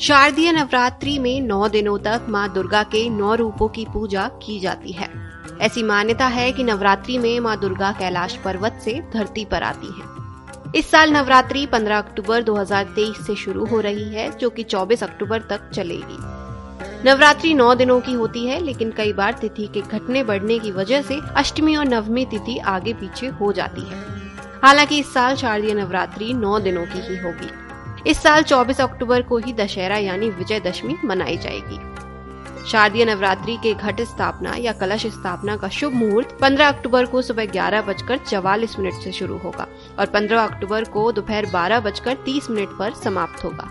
शारदीय नवरात्रि में नौ दिनों तक माँ दुर्गा के नौ रूपों की पूजा की जाती है। ऐसी मान्यता है कि नवरात्रि में माँ दुर्गा कैलाश पर्वत से धरती पर आती हैं। इस साल नवरात्रि 15 अक्टूबर 2023 से शुरू हो रही है, जो कि 24 अक्टूबर तक चलेगी। नवरात्रि नौ दिनों की होती है, लेकिन कई बार तिथि के घटने बढ़ने की वजह से अष्टमी और नवमी तिथि आगे पीछे हो जाती है। हालाँकि इस साल शारदीय नवरात्रि नौ दिनों की ही होगी। इस साल 24 अक्टूबर को ही दशहरा यानी विजयदशमी मनाई जाएगी। शारदीय नवरात्रि के घट स्थापना या कलश स्थापना का शुभ मुहूर्त 15 अक्टूबर को सुबह ग्यारह बजकर चवालीस मिनट से शुरू होगा और 15 अक्टूबर को दोपहर बारह बजकर तीस मिनट पर समाप्त होगा।